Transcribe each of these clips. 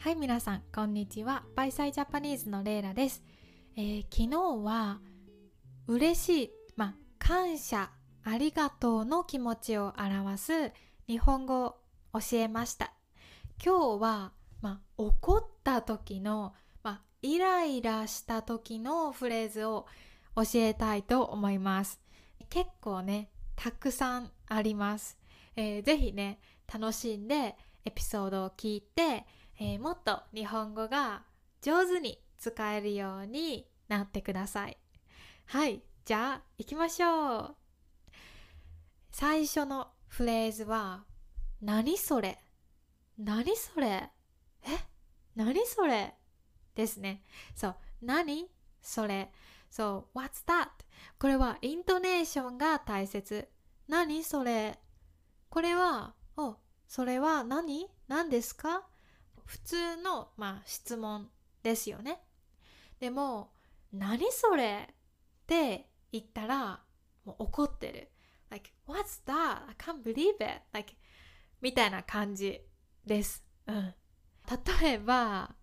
はい皆さんこんにちは。バイサイジャパニーズのレイラです、えー、昨日は嬉しいまあ感謝ありがとうの気持ちを表す日本語を教えました。今日はまあ怒った時のまあイライラした時のフレーズを教えたいと思います。結構ねたくさんあります、えー、ぜひね楽しんでエピソードを聞いて、えー、もっと日本語が上手に使えるようになってください。はいじゃあ行きましょう。最初のフレーズは何それ？何それ？え？何それ？ですね。そう何それ？そう What's that? これはイントネーションが大切。何それ？これはおそれは何？何ですか？普通の、まあ、質問ですよね。でも何それって言ったらもう怒ってる。Like what's that? I can't believe it. Like みたいな感じです、うん、例えば、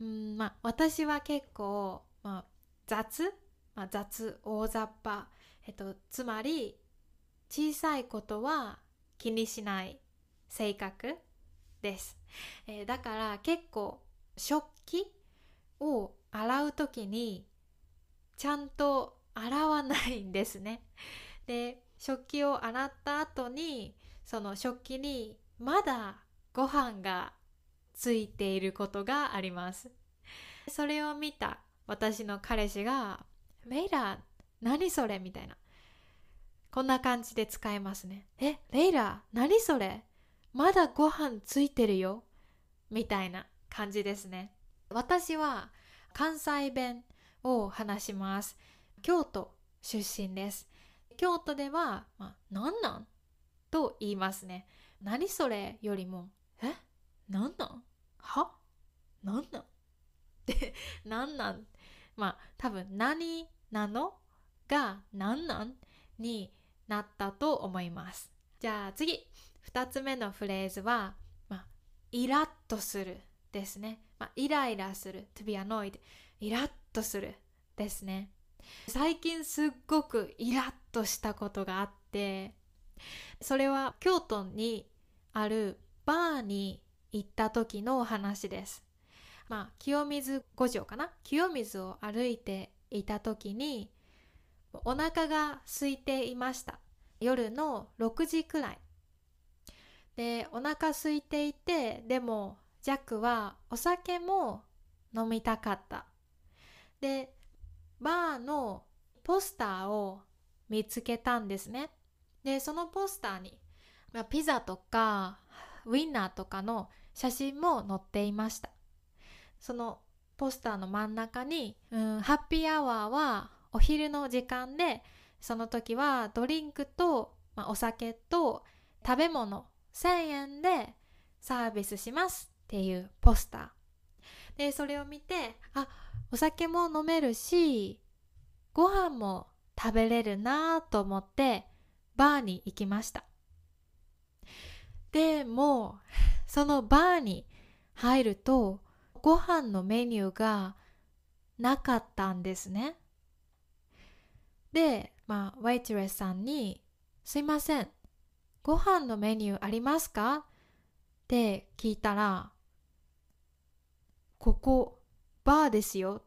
うんまあ、私は結構、まあ、雑、まあ、雑大雑把、えっと、つまり小さいことは気にしない性格。です、えー、だから結構食器を洗う時にちゃんと洗わないんですね。で食器を洗った後にその食器にまだご飯がついていることがあります。それを見た私の彼氏が「レイラー何それ?」みたいな。こんな感じで使えますね。えレイラ何それまだご飯ついてるよ。みたいな感じですね。私は関西弁を話します。京都出身です。京都では、ま、なんなんと言いますね。何それよりも、え？なんなん？は？なんなん？ってなんなん？まあ多分何なの？がなんなん？になったと思います。じゃあ次、2つ目のフレーズは、まあ、イラッとするですね。まあ、イライラする。to be annoyed イラッとする。ですね。最近すっごくイラッとしたことがあってそれは京都にあるバーに行った時のお話です。まあ清水五条かな？清水を歩いていた時にお腹が空いていました。夜の6時くらい。でお腹空いていてでもジャックはお酒も飲みたかったでバーのポスターを見つけたんですね。で、そのポスターに、まあ、ピザとかウインナーとかの写真も載っていました。そのポスターの真ん中に、うん、ハッピーアワーはお昼の時間で、その時はドリンクと、まあ、お酒と食べ物1000円でサービスしますっていうポスター。で、それを見て、あ、お酒も飲めるしご飯も食べれるなと思ってバーに行きました。でもそのバーに入るとご飯のメニューがなかったんですね。でまあワイトレスさんに「すいません。ご飯のメニューありますか?」って聞いたら「ここバーですよ。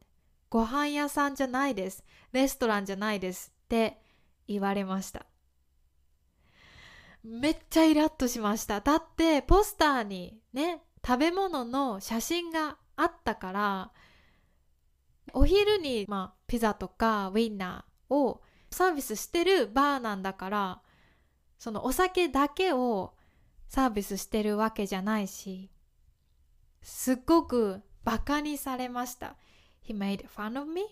ご飯屋さんじゃないです。レストランじゃないです。って言われました。めっちゃイラッとしました。だってポスターにね、食べ物の写真があったから、お昼に、まあ、ピザとかウィンナーをサービスしてるバーなんだから、そのお酒だけをサービスしてるわけじゃないし、すっごくバカにされました。He made fun of me?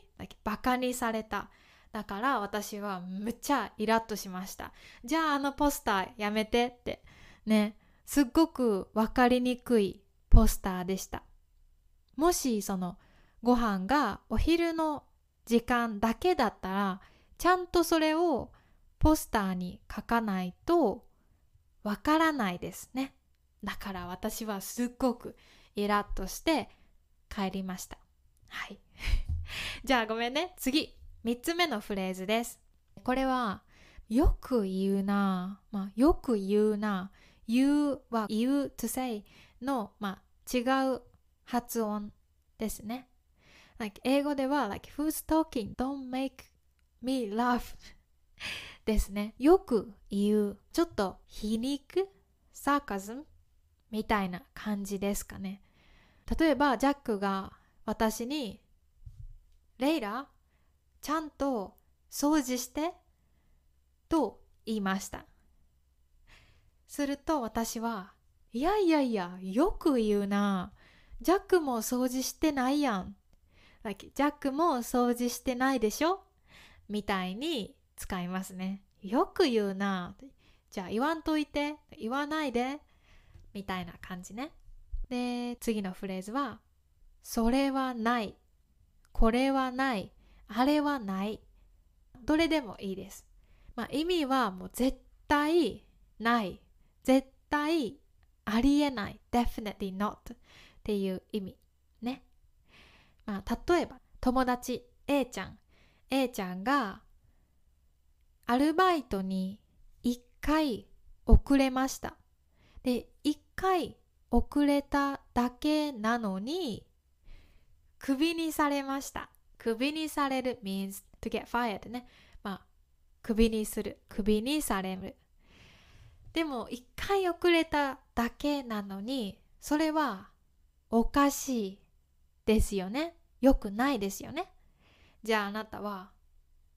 バカにされた。だから私はむっちゃイラッとしました。じゃああのポスターやめてって。ね。すっごくわかりにくいポスターでした。もしそのご飯がお昼の時間だけだったらちゃんとそれをポスターに書かないとわからないですね。だから私はすっごくイラッとして帰りましたはい じゃあごめんね次3つ目のフレーズですこれはよく言うなまあよく言うな言うは言う to say の、まあ、違う発音ですね。Like 英語では、like, who's talking? Don't make me laugh ですね。よく言う。ちょっと皮肉サーカズムみたいな感じですかね。例えば、ジャックが私に、レイラ、ちゃんと掃除してと言いました。すると私は、いやいやいや、よく言うな。ジャックも掃除してないやん。ジャックも掃除してないでしょ？みたいに使いますね。よく言うな。じゃあ言わんといて。言わないで。みたいな感じね。で、次のフレーズは、それはない。これはない。あれはない。どれでもいいです。まあ、意味はもう絶対ない。絶対ありえない。definitely not っていう意味。ね。まあ、例えば、友達 A ちゃん。A ちゃんが、アルバイトに1回遅れました。で、1回遅れただけなのに、クビにされました。クビにされる means to get fired ね。まあ、クビにする。クビにされる。でも、1回遅れただけなのに、それはおかしいですよね。よくないですよね。じゃああなたは、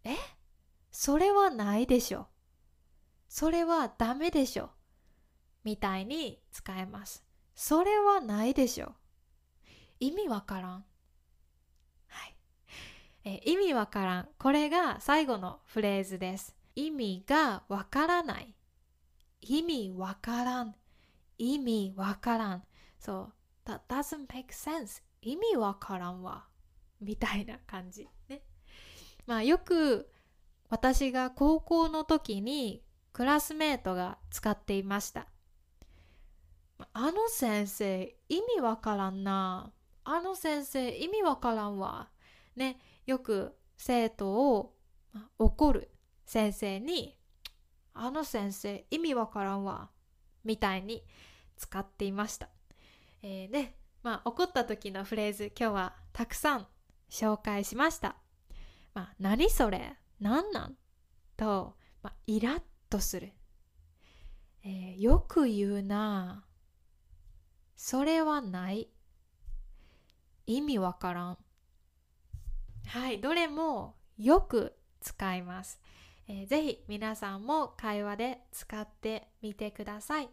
え？それはないでしょ。それはダメでしょ。みたいに使えます。それはないでしょ。意味わからん。はい。え意味わからん。これが最後のフレーズです。意味がわからない。意味わからん。意味わからん。そう。That doesn't make sense. 意味わからんわ。みたいな感じ。ね。まあよく私が高校の時にクラスメートが使っていました。あの先生意味わからんな。あの先生意味わからんわ。ね。よく生徒を怒る先生にあの先生意味わからんわ。みたいに使っていました。えー、で、まあ、怒った時のフレーズ今日はたくさん紹介しました。まあ、何それ？何なん？と、まあ、イラッとする。えー、よく言うなそれはない。意味わからん。はい、どれもよく使います。えー、ぜひ皆さんも会話で使ってみてください。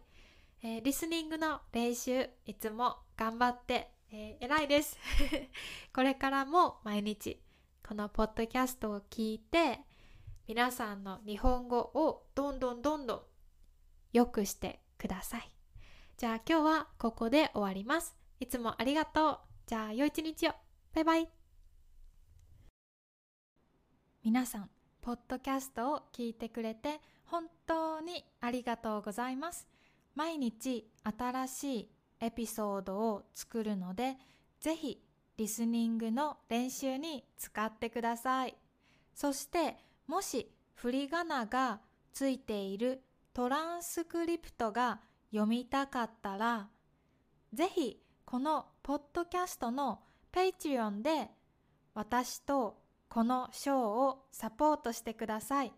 えー、リスニングの練習いつも頑張って、えー、偉いです これからも毎日このポッドキャストを聞いて皆さんの日本語をどんどんどんどん良くしてください。じゃあ今日はここで終わります。いつもありがとう。じゃあ良い一日を。バイバイ。皆さんポッドキャストを聞いてくれて本当にありがとうございます。毎日新しいエピソードを作るので、ぜひリスニングの練習に使ってください。そしてもし振り仮名がついているトランスクリプトが読みたかったら、ぜひこのポッドキャストの Patreon で私とこのショーをサポートしてください。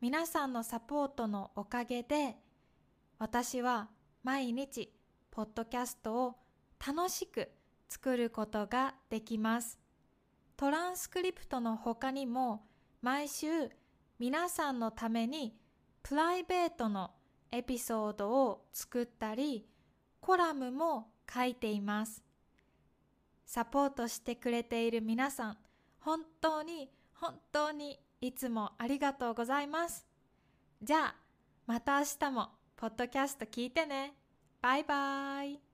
皆さんのサポートのおかげで私は毎日ポッドキャストを楽しく作ることができます。トランスクリプトの他にも毎週皆さんのためにプライベートのエピソードを作ったりコラムも書いています。サポートしてくれている皆さん本当に本当にいつもありがとうございます。じゃあまた明日もポッドキャスト聞いてね。バイバイ。